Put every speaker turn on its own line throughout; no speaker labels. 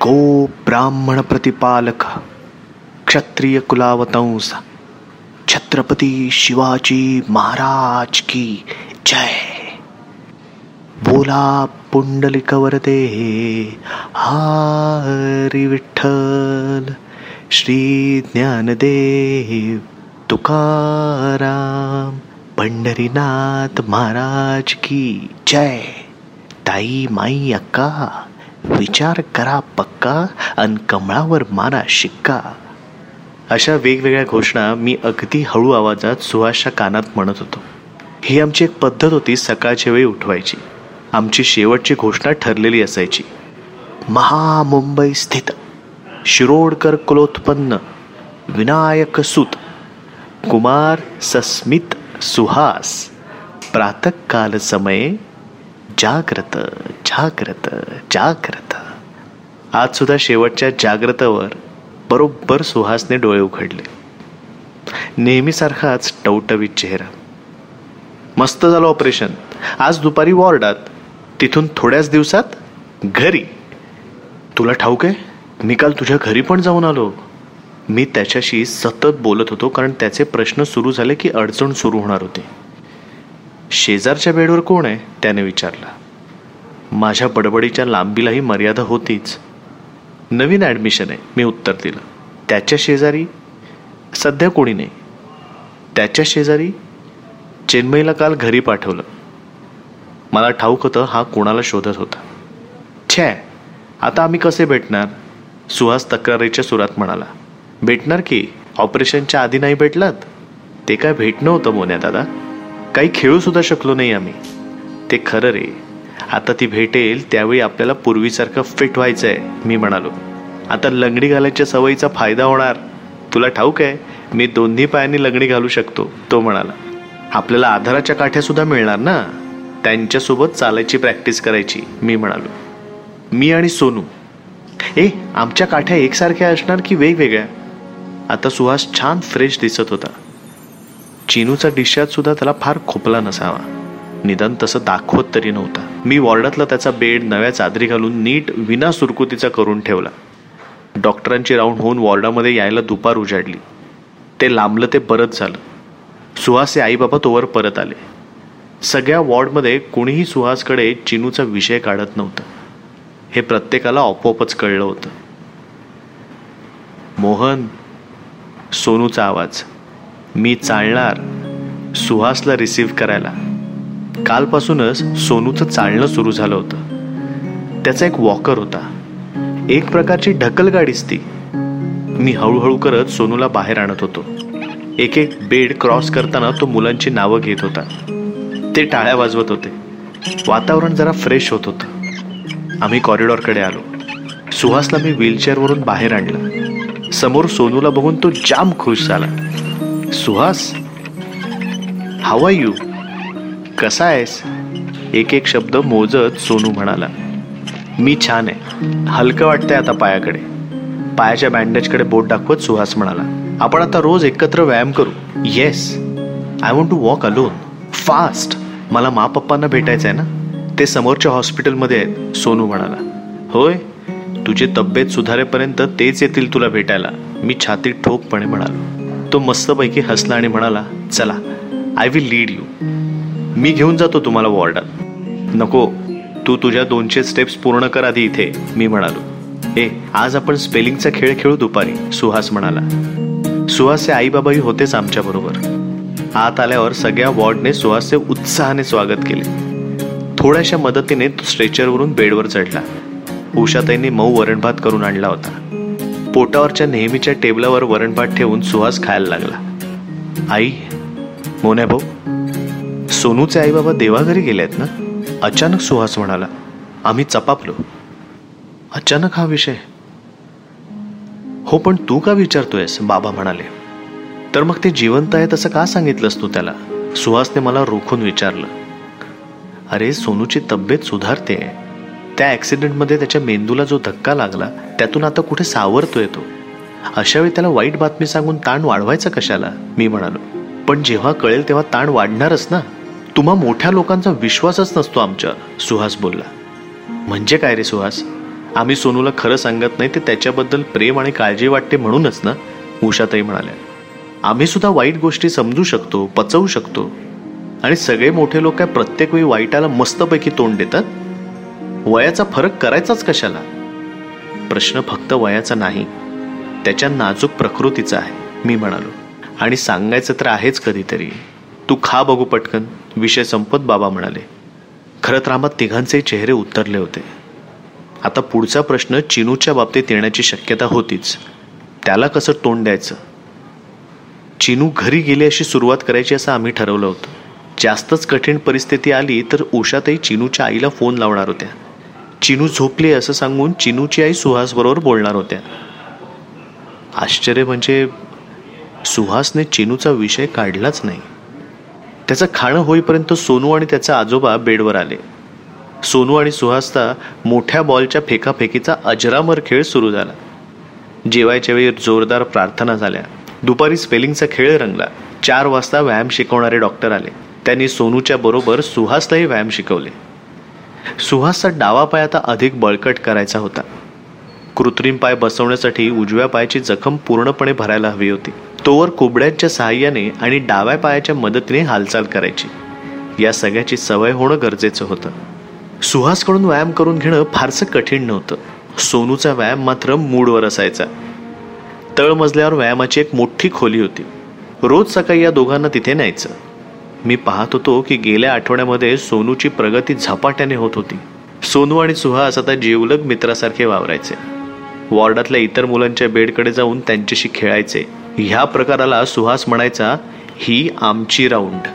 को ब्राह्मण प्रतिपालक, क्षत्रिय कुलावतंस छत्रपति शिवाजी महाराज की जय। बोला पुंडलिक वरदे हरी विठ्ठल, श्री ज्ञानदेव तुकाराम पंढरीनाथ महाराज की जय। ताई, माई, अक्का विचार करा पक्का अन कमळावर मारा शिक्का. अशा वेगवेगळ्या घोषणा मी अगदी हळू आवाजात सुहासच्या कानात म्हणत होतो. ही आमची एक पद्धत होती सकाळच्या वेळी उठवायची. आमची शेवटची घोषणा ठरलेली असायची. महामुंबई स्थित शिरोडकर कुलोत्पन्न विनायक सुत कुमार सस्मित सुहास प्रातकाल समये जाग्रत जाग्रत जाग्रत. आज सुद्धा शेवटच्या जाग्रतवर बरोबर सुहासने डोळे उघडले. नेहमीसारखाच टवटवीत चेहरा. मस्त झालं ऑपरेशन. आज दुपारी वॉर्डात. तिथून थोड्याच दिवसात घरी. तुला ठाऊक आहे? मी काल तुझ्या घरी पण जाऊन आलो. मी त्याच्याशी सतत बोलत होतो कारण त्याचे प्रश्न सुरू झाले की अडचण सुरू होणार होती. शेजारच्या बेडवर कोण आहे? त्याने विचारला. माझ्या बडबडीच्या लांबीलाही मर्यादा होतीच. नवीन ॲडमिशन आहे मी उत्तर दिलं. त्याच्या शेजारी? सध्या कोणी नाही. त्याच्या शेजारी? चेन्मईला काल घरी पाठवलं. मला ठाऊक होतं हा कोणाला शोधत होता. छे आता आम्ही कसे भेटणार? सुहास तक्रारीच्या सुरात म्हणाला. भेटणार की? ऑपरेशनच्या आधी नाही भेटलात? ते काय भेटणं होतं मोन्या दादा? काही खेळू सुद्धा शकलो नाही आम्ही. ते खरं रे. आता ती भेटेल त्यावेळी आपल्याला पूर्वीसारखं फिट व्हायचं आहे मी म्हणालो. आता लंगडी घालायच्या सवयीचा फायदा होणार. तुला ठाऊक आहे मी दोन्ही पायांनी लंगडी घालू शकतो तो म्हणाला. आपल्याला आधाराच्या काठ्या सुद्धा मिळणार ना? त्यांच्यासोबत चालायची प्रॅक्टिस करायची मी म्हणालो. मी आणि सोनू. ए आमच्या काठ्या एकसारख्या असणार की वेगवेगळ्या? आता सुहास छान फ्रेश दिसत होता. चिनूचा डिस्चार्ज सुद्धा त्याला फार खोपला नसावा. निदान तसं दाखवत तरी नव्हता. मी वॉर्डातला त्याचा बेड नव्या चादरी घालून नीट विना सुरकुतीचा करून ठेवला. डॉक्टरांची राऊंड होऊन वॉर्डामध्ये यायला दुपार उजाडली. ते लांबलं ते परत झालं. सुहासचे आईबाबा तोवर परत आले. सगळ्या वॉर्डमध्ये कुणीही सुहासकडे चिनूचा विषय काढत नव्हतं. हे प्रत्येकाला आपोआपच कळलं होतं. मोहन सोनूचा आवाज. मी चालणार. सुहासला रिसीव्ह करायला. कालपासूनच सोनूचं चालणं सुरू झालं होतं. त्याचा एक वॉकर होता. एक प्रकारची ढकलगाडीच ती मी हळूहळू करत सोनूला बाहेर आणत होतो. एक एक बेड क्रॉस करताना तो मुलांची नावं घेत होता. ते टाळ्या वाजवत होते. वातावरण जरा फ्रेश होत होतं. आम्ही कॉरिडॉरकडे आलो. सुहासला मी व्हीलचेअरवरून बाहेर आणलं. समोर सोनूला बघून तो जाम खुश झाला. सुहास हाव आर यू कसा आहेस? एक एक शब्द मोजत सोनू म्हणाला. मी छान आहे. हलकं वाटतंय आता पायाकडे. पायाच्या बँडेजकडे बोट दाखवत सुहास म्हणाला. आपण आता रोज एकत्र व्यायाम करू. Yes I want to walk alone fast मला मा पप्पांना भेटायचं आहे ना? ते समोरच्या हॉस्पिटलमध्ये आहेत सोनू म्हणाला. होय? तुझी तब्येत सुधारेपर्यंत तेच येतील तुला भेटायला. मी छातीत ठोकपणे म्हणालो. तो मस्तपैकी हसला आणि म्हणाला चला आय विल लीड यू मी घेऊन जातो तुम्हाला वॉर्डात. नको तू तुझ्या दोनशे स्टेप्स पूर्ण कर आधी इथे मी म्हणालो. ए आज आपण स्पेलिंगचा खेळ खेळू दुपारी सुहास म्हणाला. सुहासचे आईबाबाही होतेच आमच्या बरोबर. आत आल्यावर सगळ्या वॉर्डने सुहासचे उत्साहाने स्वागत केले. थोड्याशा मदतीने तो स्ट्रेचरवरून बेडवर चढला. उषाताईंनी मऊ वरणभात करून आणला होता. पोटावरच्या नेहमीच्या टेबलावर वरणभात ठेवून सुहास खायला लागला. आई मोन्या भाऊ सोनूचे आई बाबा देवाघरी गेले आहेत ना? अचानक सुहास म्हणाला आम्ही चपापलो. अचानक हा विषय. हो पण तू का विचारतोयस? बाबा म्हणाले. तर मग ते जिवंत आहे तसं का सांगितलंस तू त्याला? सुहासने मला रोखून विचारलं. अरे सोनूची तब्येत सुधारते. त्या ॲक्सिडेंटमध्ये त्याच्या मेंदूला जो धक्का लागला त्यातून आता कुठे सावरतोय तो? अशावेळी त्याला वाईट बातमी सांगून ताण वाढवायचा कशाला? मी म्हणालो. पण जेव्हा कळेल तेव्हा ताण वाढणारच ना? तुम्हा मोठ्या लोकांचा विश्वासच नसतो आमच्या सुहास बोलला. म्हणजे काय रे सुहास? आम्ही सोनूला खरं सांगत नाही ते त्याच्याबद्दल प्रेम आणि काळजी वाटते म्हणूनच ना? उषाताई म्हणाल्या. आम्ही सुद्धा वाईट गोष्टी समजू शकतो पचवू शकतो. आणि सगळे मोठे लोक काय प्रत्येक वेळी वाईटाला मस्तपैकी तोंड देतात? वयाचा फरक करायचाच कशाला? प्रश्न फक्त वयाचा नाही त्याच्या नाजूक प्रकृतीचा आहे मी म्हणालो. आणि सांगायचं तर आहेच कधीतरी. तू खा बघू पटकन विषय संपत बाबा म्हणाले. खरं तर आम्हा तिघांचे चेहरे उतरले होते. आता पुढचा प्रश्न चिनूच्या बाबतीत येण्याची शक्यता होतीच. त्याला कसं तोंड द्यायचं? चिनू घरी गेली अशी सुरुवात करायची असं आम्ही ठरवलं होतं. जास्तच कठीण परिस्थिती आली तर उषाताई चिनूच्या आईला फोन लावणार होत्या. चिनू झोपली असं सांगून चिनूची आई सुहासबरोबर बोलणार होत्या. आश्चर्य म्हणजे सुहासने चिनूचा विषय काढलाच नाही. त्याचं खाणं होईपर्यंत सोनू आणि त्याचा आजोबा बेडवर आले. सोनू आणि सुहासचा मोठ्या बॉलच्या फेकाफेकीचा अजरामर खेळ सुरू झाला. जेवायच्या वेळी जोरदार प्रार्थना झाल्या. दुपारी स्पेलिंगचा खेळ रंगला. चार वाजता व्यायाम शिकवणारे डॉक्टर आले. त्यांनी सोनूच्या बरोबर सुहासलाही व्यायाम शिकवले. सुहासचा डावा पाय आता अधिक बळकट करायचा होता. कृत्रिम पाय बसवण्यासाठी उजव्या पायाची जखम पूर्णपणे भरायला हवी होती. तोवर कुबड्यांच्या सहाय्याने आणि डाव्या पायाच्या मदतीने हालचाल करायची. या सगळ्याची सवय होणं गरजेचं होतं. सुहासकडून व्यायाम करून घेणं फारसं कठीण नव्हतं. सोनूचा व्यायाम मात्र मूडवर असायचा. तळमजल्यावर व्यायामाची एक मोठी खोली होती. रोज सकाळी या दोघांना तिथे न्यायचं. मी पाहत होतो की गेल्या आठवड्यामध्ये सोनूची प्रगती झपाट्याने होत होती. सोनू आणि सुहास आता जीवलग मित्रासारखे वावरायचे. वॉर्डातल्या इतर मुलांच्या बेडकडे जाऊन त्यांच्याशी खेळायचे. ह्या प्रकाराला सुहास म्हणायचा ही आमची राऊंड.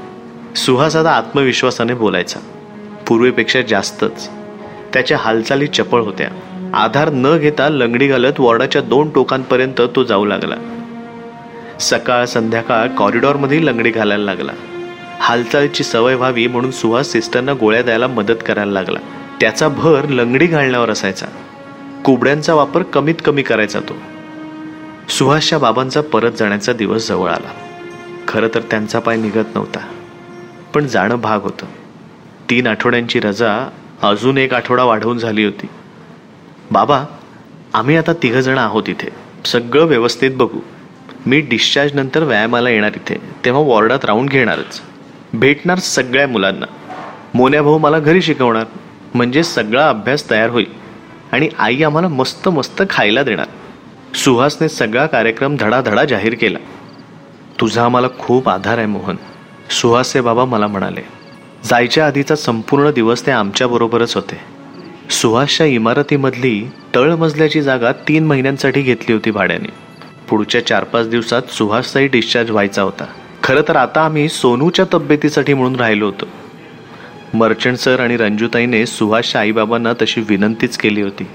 सुहास आता आत्मविश्वासाने बोलायचा. पूर्वीपेक्षा जास्तच. त्याच्या हालचाली चपळ होत्या. आधार न घेता लंगडी घालत वॉर्डाच्या दोन टोकांपर्यंत तो जाऊ लागला. सकाळ संध्याकाळ कॉरिडॉरमध्ये लंगडी घालायला लागला. हालचालीची सवय व्हावी म्हणून सुहास सिस्टरना गोळ्या द्यायला मदत करायला लागला. त्याचा भर लंगडी घालण्यावर असायचा. कुबड्यांचा वापर कमीत कमी करायचा तो. सुहासच्या बाबांचा परत जाण्याचा दिवस जवळ आला. खरं तर त्यांचा पाय निघत नव्हता. पण जाणं भाग होतं. तीन आठवड्यांची रजा अजून एक आठवडा वाढवून झाली होती. बाबा आम्ही आता तिघंजणं आहोत इथे. सगळं व्यवस्थित बघू. मी डिस्चार्ज नंतर व्यायामाला येणार इथे. तेव्हा वॉर्डात राहून घेणारच. भेटणार सगळ्या मुलांना. मोन्या भाऊ मला घरी शिकवणार. म्हणजे सगळा अभ्यास तयार होईल. आणि आई आम्हाला मस्त मस्त खायला देणार. सुहासने सगळा कार्यक्रम धडाधडा जाहीर केला. तुझा आम्हाला खूप आधार आहे मोहन. सुहासचे बाबा मला म्हणाले जायच्या आधीचा संपूर्ण दिवस ते आमच्याबरोबरच होते. सुहासच्या इमारतीमधली तळमजल्याची जागा तीन महिन्यांसाठी घेतली होती भाड्याने. पुढच्या चार पाच दिवसात सुहासचाही डिस्चार्ज व्हायचा होता. खरं तर आता आम्ही सोनूच्या तब्येतीसाठी म्हणून राहिलो होतो. मर्चंट सर आणि रंजूताईने सुहासच्या आईबाबांना तशी विनंतीच केली होती.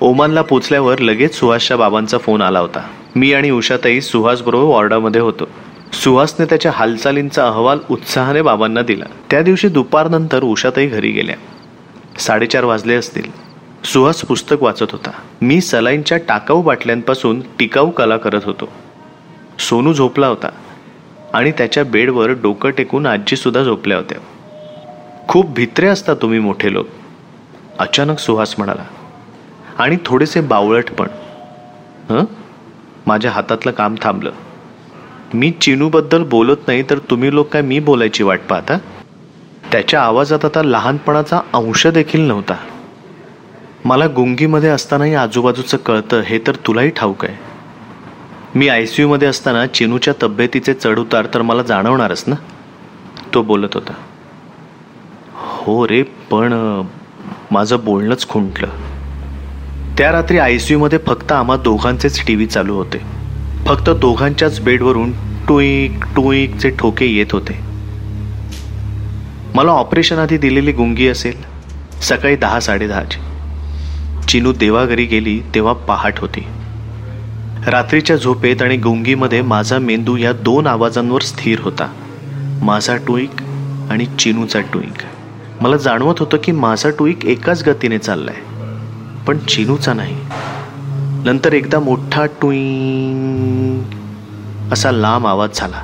ओमानला पोचल्यावर लगेच सुहासच्या बाबांचा फोन आला होता. मी आणि उषाताई सुहासबरोबर वॉर्डामध्ये होतो. सुहासने त्याच्या हालचालींचा अहवाल उत्साहाने बाबांना दिला. त्या दिवशी दुपारनंतर उषाताई घरी गेल्या. साडेचार वाजले असतील. सुहास पुस्तक वाचत होता. मी सलाईनच्या टाकाऊ बाटल्यांपासून टिकाऊ कला करत होतो. सोनू झोपला होता. आणि त्याच्या बेडवर डोकं टेकून आजीसुद्धा झोपल्या होत्या. खूप भित्रे असता तुम्ही मोठे लोक. अचानक सुहास म्हणाला. आणि थोडेसे बावळट पण. हं? माझ्या हातातलं काम थांबलं. मी चिनूबद्दल बोलत नाही तर तुम्ही लोक काय मी बोलायची वाट पाहता? त्याच्या आवाजात आता लहानपणाचा अंश देखील नव्हता. मला गुंगीमध्ये असतानाही आजूबाजूचं कळतं हे तर तुलाही ठाऊक आहे. मी आय सी यूमध्ये असताना चिनूच्या तब्येतीचे चढउतार तर मला जाणवणारच ना? तो बोलत होता. हो रे पण माझं बोलणंच खुंटलं. त्या रात्री आय सी यूमध्ये फक्त आम्हा दोघांचेच टी व्ही चालू होते. फक्त दोघांच्याच बेडवरून टुईक टुईकचे ठोके येत होते. मला ऑपरेशन आधी दिलेली गुंगी असेल. सकाळी दहा साडेदहाची चिनू देवाघरी गेली तेव्हा पहाट होती. रात्रीच्या झोपेत आणि गुंगीमध्ये माझा मेंदू या दोन आवाजांवर स्थिर होता. माझा टुईक आणि चिनूचा टुईक. मला जाणवत होतं की माझा टुईक एकाच गतीने चाललाय पण चिनूचा नाही. नंतर एकदा मोठा टुईंग असा लांब आवाज झाला.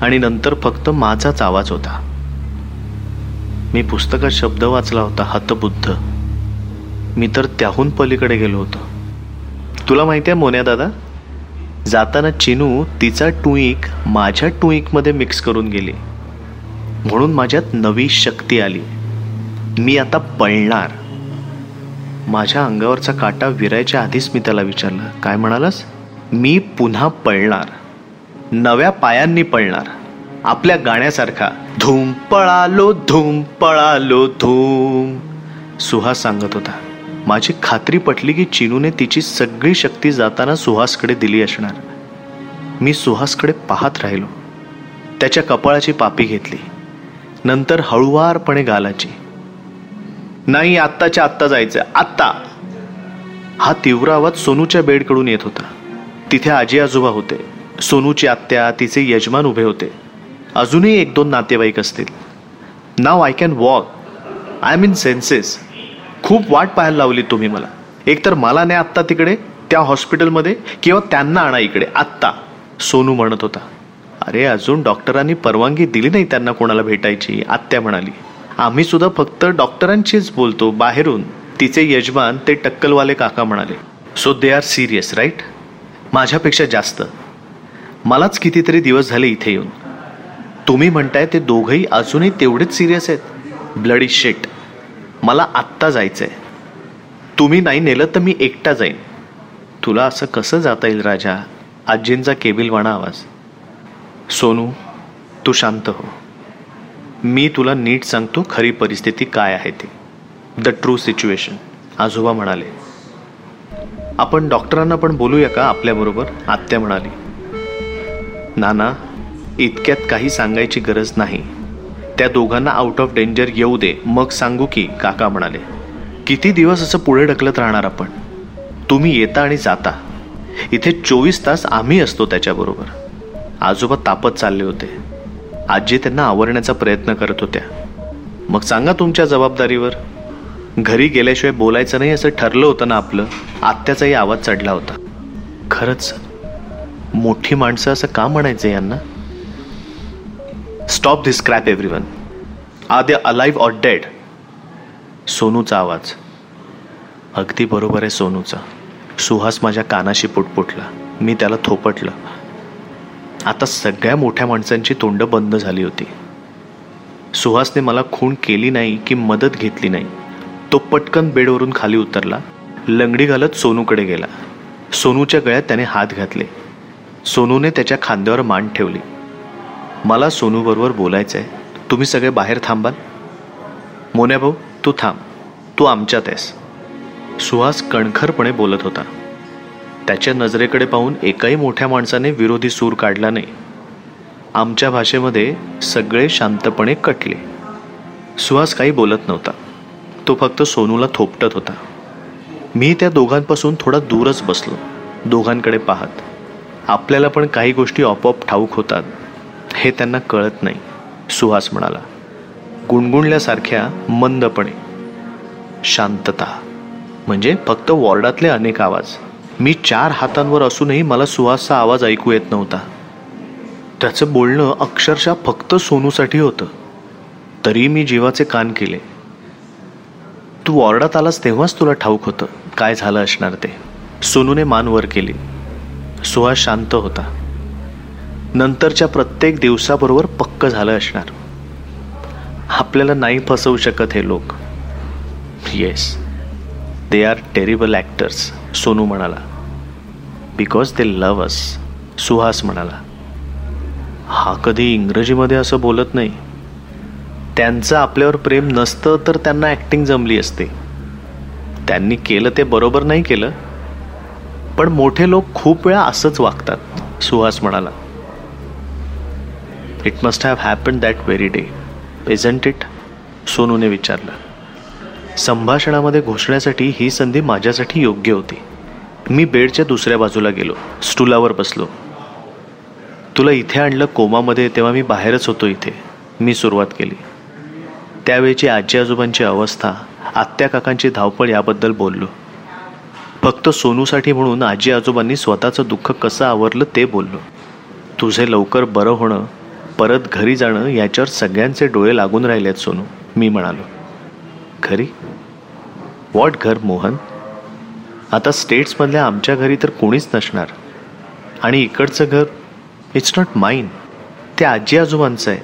आणि नंतर फक्त माझाच आवाज होता. मी पुस्तकात शब्द वाचला होता हतबुद्ध. मी तर त्याहून पलीकडे गेलो होतो. तुला माहिती आहे मोन्या दादा? जाताना चिनू तिचा टुईक माझ्या टुईकमध्ये मिक्स करून गेली. म्हणून माझ्यात नवी शक्ती आली. मी आता पळणार. माझ्या अंगावरचा काटा विरायच्या आधीच मी त्याला विचारलं काय म्हणालास? मी पुन्हा पळणार. नव्या पायांनी पळणार. आपल्या गाण्यासारखा. धूम पळालो धूम पळालो धूम. सुहास सांगत होता. माझी खात्री पटली की चिनूने तिची सगळी शक्ती जाताना सुहासकडे दिली असणार. मी सुहासकडे पाहत राहिलो. त्याच्या कपाळाची पापी घेतली. नंतर हळुवारपणे गालाची. नाही आत्ताच्या आत्ता जायचं. आत्ता. हा तीव्र आवाज सोनूच्या बेडकडून येत होता. तिथे आजी आजोबा होते. सोनूची आत्या तिचे यजमान उभे होते. अजूनही एक दोन नातेवाईक असतील. नाव I can walk I mean senses खूप वाट पाहायला लावली तुम्ही मला. एकतर मला नाही आत्ता तिकडे त्या हॉस्पिटलमध्ये किंवा त्यांना आणा इकडे आत्ता सोनू म्हणत होता. अरे अजून डॉक्टरांनी परवानगी दिली नाही त्यांना कोणाला भेटायची आत्या म्हणाली. आम्ही सुद्धा फक्त डॉक्टरांशीच बोलतो बाहेरून. तिचे यजमान ते टक्कलवाले काका म्हणाले. So they are serious right माझ्यापेक्षा जास्त. मलाच कितीतरी दिवस झाले इथे येऊन. तुम्ही म्हणताय ते दोघंही अजूनही तेवढेच सिरियस आहेत. ब्लडी शेट मला आत्ता जायचं आहे तुम्ही नाही नेलं तर मी एकटा जाईन. तुला असं कसं जाता येईल राजा? आजींचा केबिलवाणा आवाज. सोनू तू शांत हो. मी तुला नीट सांगतो खरी परिस्थिती काय आहे ती. द ट्रू सिच्युएशन आजोबा म्हणाले. आपण डॉक्टरांना पण बोलूया का आपल्याबरोबर आत्या म्हणाली. नाना इतक्यात काही सांगायची गरज नाही. त्या दोघांना आउट ऑफ डेंजर येऊ दे. मग सांगू की काका म्हणाले किती दिवस असं पुढे ढकलत राहणार आपण? तुम्ही येता आणि जाता. इथे चोवीस तास आम्ही असतो त्याच्याबरोबर. आजोबा तापत चालले होते. आजी त्यांना आवरण्याचा प्रयत्न करत होत्या. मग सांगा तुमच्या जबाबदारीवर. घरी गेल्याशिवाय बोलायचं नाही असं ठरलं होतं ना आपलं? आत्याचाही आवाज चढला होता. खरंच? मोठी माणसं असं का म्हणायचं यांना? Stop this crap everyone are they alive or dead सोनूचा आवाज. अगदी बरोबर आहे सोनूचा. सुहास माझ्या कानाशी पुटपुटला. मी त्याला थोपटलं. आता सगळ्या मोठ्या माणसांची तोंड बंद झाली होती. सुहासने मला खून केली नाही की मदत घेतली नाही. तो पटकन बेडवरून खाली उतरला. लंगडी घालत सोनूकडे गेला. सोनूच्या गळ्यात त्याने हात घातले. सोनूने त्याच्या खांद्यावर मान ठेवली. मला सोनूबरोबर बोलायचं आहे तुम्ही सगळे बाहेर थांबाल. मोन्या भाऊ तू थांब. तू आमच्यात आहेस. सुहास कणखरपणे बोलत होता. त्याच्या नजरेकडे पाहून एकाही मोठ्या माणसाने विरोधी सूर काढला नाही. आमच्या भाषेमध्ये सगळे शांतपणे कटले. सुहास काही बोलत नव्हता. तो फक्त सोनूला थोपटत होता. मी त्या दोघांपासून थोडा दूरच बसलो. दोघांकडे पाहत. आपल्याला पण काही गोष्टी आपोआप ठाऊक होतात. हे त्यांना कळत नाही सुहास म्हणाला. गुणगुणल्यासारख्या मंदपणे. शांतता. म्हणजे फक्त वॉर्डातले अनेक आवाज. मी चार हातांवर असूनही मला सुहासचा आवाज ऐकू येत नव्हता. त्याचं बोलणं अक्षरशः फक्त सोनूसाठी होतं. तरी मी जीवाचे कान केले. तू वॉर्डात आलास तेव्हाच तुला ठाऊक होतं. काय झालं असणार ते? सोनूने मान वर केली. सुहास शांत होता. नंतरच्या प्रत्येक दिवसाबरोबर पक्क झालं असणार. आपल्याला नाही फसवू शकत हे लोक. Yes they are terrible actors Sonu म्हणाला. Because they love us Suhas म्हणाला. हा कधी इंग्रजीमध्ये असं बोलत नाही. त्यांचं आपल्यावर प्रेम नसतं तर त्यांना ॲक्टिंग जमली असते. त्यांनी केलं ते बरोबर नाही केलं. पण मोठे लोक खूप वेळा असंच वागतात सुहास म्हणाला. It must have happen that very day isn't it सोनूने विचारलं. संभाषणामध्ये घोषण्यासाठी ही संधी माझ्यासाठी योग्य होती. मी बेडच्या दुसऱ्या बाजूला गेलो. स्टुलावर बसलो. तुला इथे आणलं कोमामध्ये तेव्हा मी बाहेरच होतो इथे. मी सुरुवात केली. त्यावेळची आजी आजोबांची अवस्था आत्या काकांची धावपळ याबद्दल बोललो. फक्त सोनूसाठी म्हणून आजी आजोबांनी स्वतःचं दुःख कसं आवरलं ते बोललो. तुझे लवकर बरं होणं परत घरी जाणं याच्यावर सगळ्यांचे डोळे लागून राहिलेत सोनू. मी म्हणालो. घरी? वॉट घर मोहन? आता स्टेट्समधल्या आमच्या घरी तर कोणीच नसणार. आणि इकडचं घर? इट्स नॉट माइन ते आजी आजोबांचं आहे.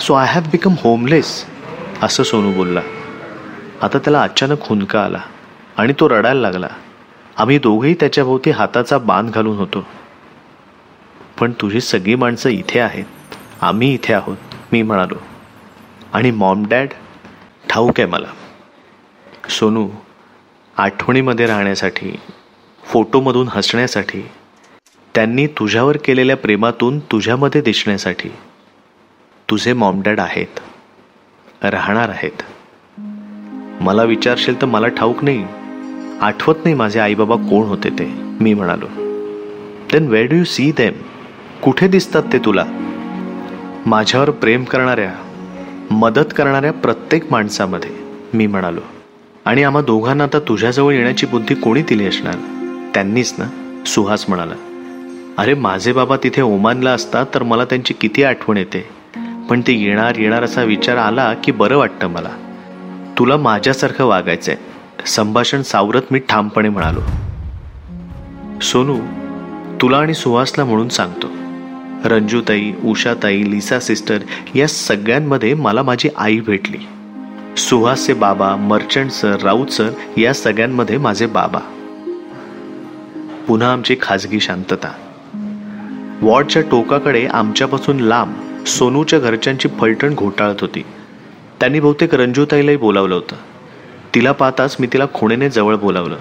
So I have become homeless असं सोनू बोलला. आता त्याला अचानक हुंदका आला आणि तो रडायला लागला. आम्ही दोघेही त्याच्याभोवती हाताचा बांध घालून होतो. पण तुझी सगळी माणसं इथे आहेत. आम्ही इथे आहोत मी म्हणालो. आणि मॉम डॅड ठाऊक आहे मला. सोनू आठवणीमध्ये राहण्यासाठी फोटोमधून हसण्यासाठी त्यांनी तुझ्यावर केलेल्या प्रेमातून तुझ्यामध्ये दिसण्यासाठी तुझे मॉमडॅड आहेत. राहणार आहेत. मला विचारशील तर मला ठाऊक नाही. आठवत नाही माझे आईबाबा कोण होते ते मी म्हणालो. Then where do you see them कुठे दिसतात ते तुला? माझ्यावर प्रेम करणाऱ्या मदत करणाऱ्या प्रत्येक माणसामध्ये मी म्हणालो. आणि आम्हा दोघांना आता तुझ्याजवळ येण्याची बुद्धी कोणी दिली असणार? त्यांनीच ना? सुहास म्हणाला. अरे माझे बाबा तिथे ओमानला असतात तर मला त्यांची किती आठवण येते. पण ते येणार येणार असा विचार आला की बरं वाटतं मला. तुला माझ्यासारखं वागायचंय. संभाषण सावरत मी ठामपणे म्हणालो. सोनू तुला आणि सुहासला म्हणून सांगतो. रंजूताई उषाताई लिसा सिस्टर या सगळ्यांमध्ये मला माझी आई भेटली. सुहासचे बाबा मर्चंट सर राऊत सर या सगळ्यांमध्ये माझे बाबा. पुन्हा आमची खाजगी शांतता. वॉर्डच्या टोकाकडे आमच्यापासून लांब सोनूच्या घरच्यांची फलटण घोटाळत होती. त्यांनी बहुतेक रंजूताईलाही बोलावलं होतं. तिला पाहताच मी तिला खुणेने जवळ बोलावलं.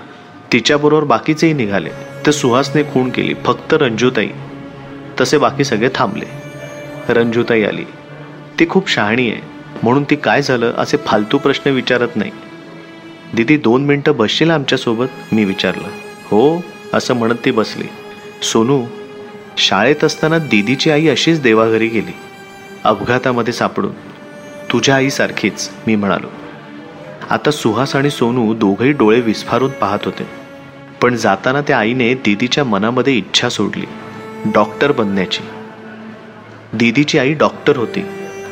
तिच्याबरोबर बाकीचेही निघाले. तर सुहासने खूण केली. फक्त रंजूताई. तसे बाकी सगळे थांबले. रंजूताई आली. ती खूप शहाणी आहे म्हणून ती काय झालं असे फालतू प्रश्न विचारत नाही. दिदी दोन मिनटं बसशील आमच्यासोबत? मी विचारलं. हो असं म्हणत ती बसली. सोनू शाळेत असताना दिदीची आई अशीच देवाघरी गेली. अपघातामध्ये सापडून. तुझ्या आईसारखीच मी म्हणालो. आता सुहास आणि सोनू दोघंही डोळे विस्फारून पाहत होते. पण जाताना त्या आईने दिदीच्या मनामध्ये इच्छा सोडली. डॉक्टर बनण्याची. दिदीची आई डॉक्टर होती.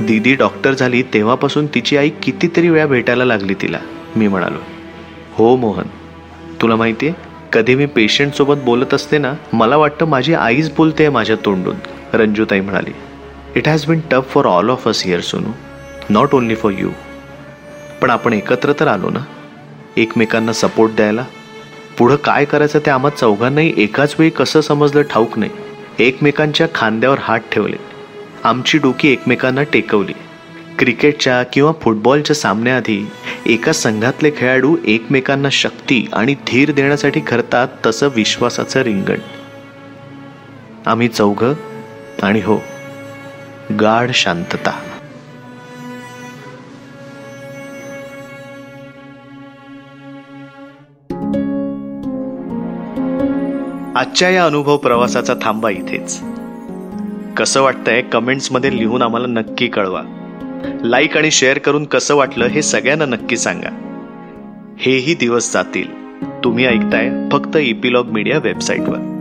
दीदी डॉक्टर झाली तेव्हापासून तिची आई कितीतरी वेळा भेटायला लागली तिला. मी म्हणालो हो मोहन तुला माहिती आहे कधी मी पेशंटसोबत बोलत असते ना मला वाटतं माझी आईच बोलते आहे माझ्या तोंडून रंजूताई म्हणाली. It has been tough for all of us here Sonu. Not only for you पण आपण एकत्र तर आलो ना. एकमेकांना सपोर्ट द्यायला. पुढं काय करायचं ते आम्हा चौघांनाही एकाच वेळी कसं समजलं ठाऊक नाही. एकमेकांच्या खांद्यावर हात ठेवले. आमची डोकी एकमेकांना टेकवली. क्रिकेटच्या किंवा फुटबॉलच्या सामन्याआधी एका संघातले खेळाडू एकमेकांना शक्ती आणि धीर देण्यासाठी करतात तसं विश्वासाचं रिंगण. आम्ही चौघ आणि हो गाढ शांतता. आजच्या या अनुभव प्रवासाचा थांबा इथेच. कसं वाटतंय कमेंट्समध्ये लिहून आम्हाला नक्की कळवा. लाईक आणि शेअर करून कसं वाटलं हे सगळ्यांना नक्की सांगा. हेही दिवस जातील. तुम्ही ऐकताय फक्त इपिलॉग मीडिया वेबसाईटवर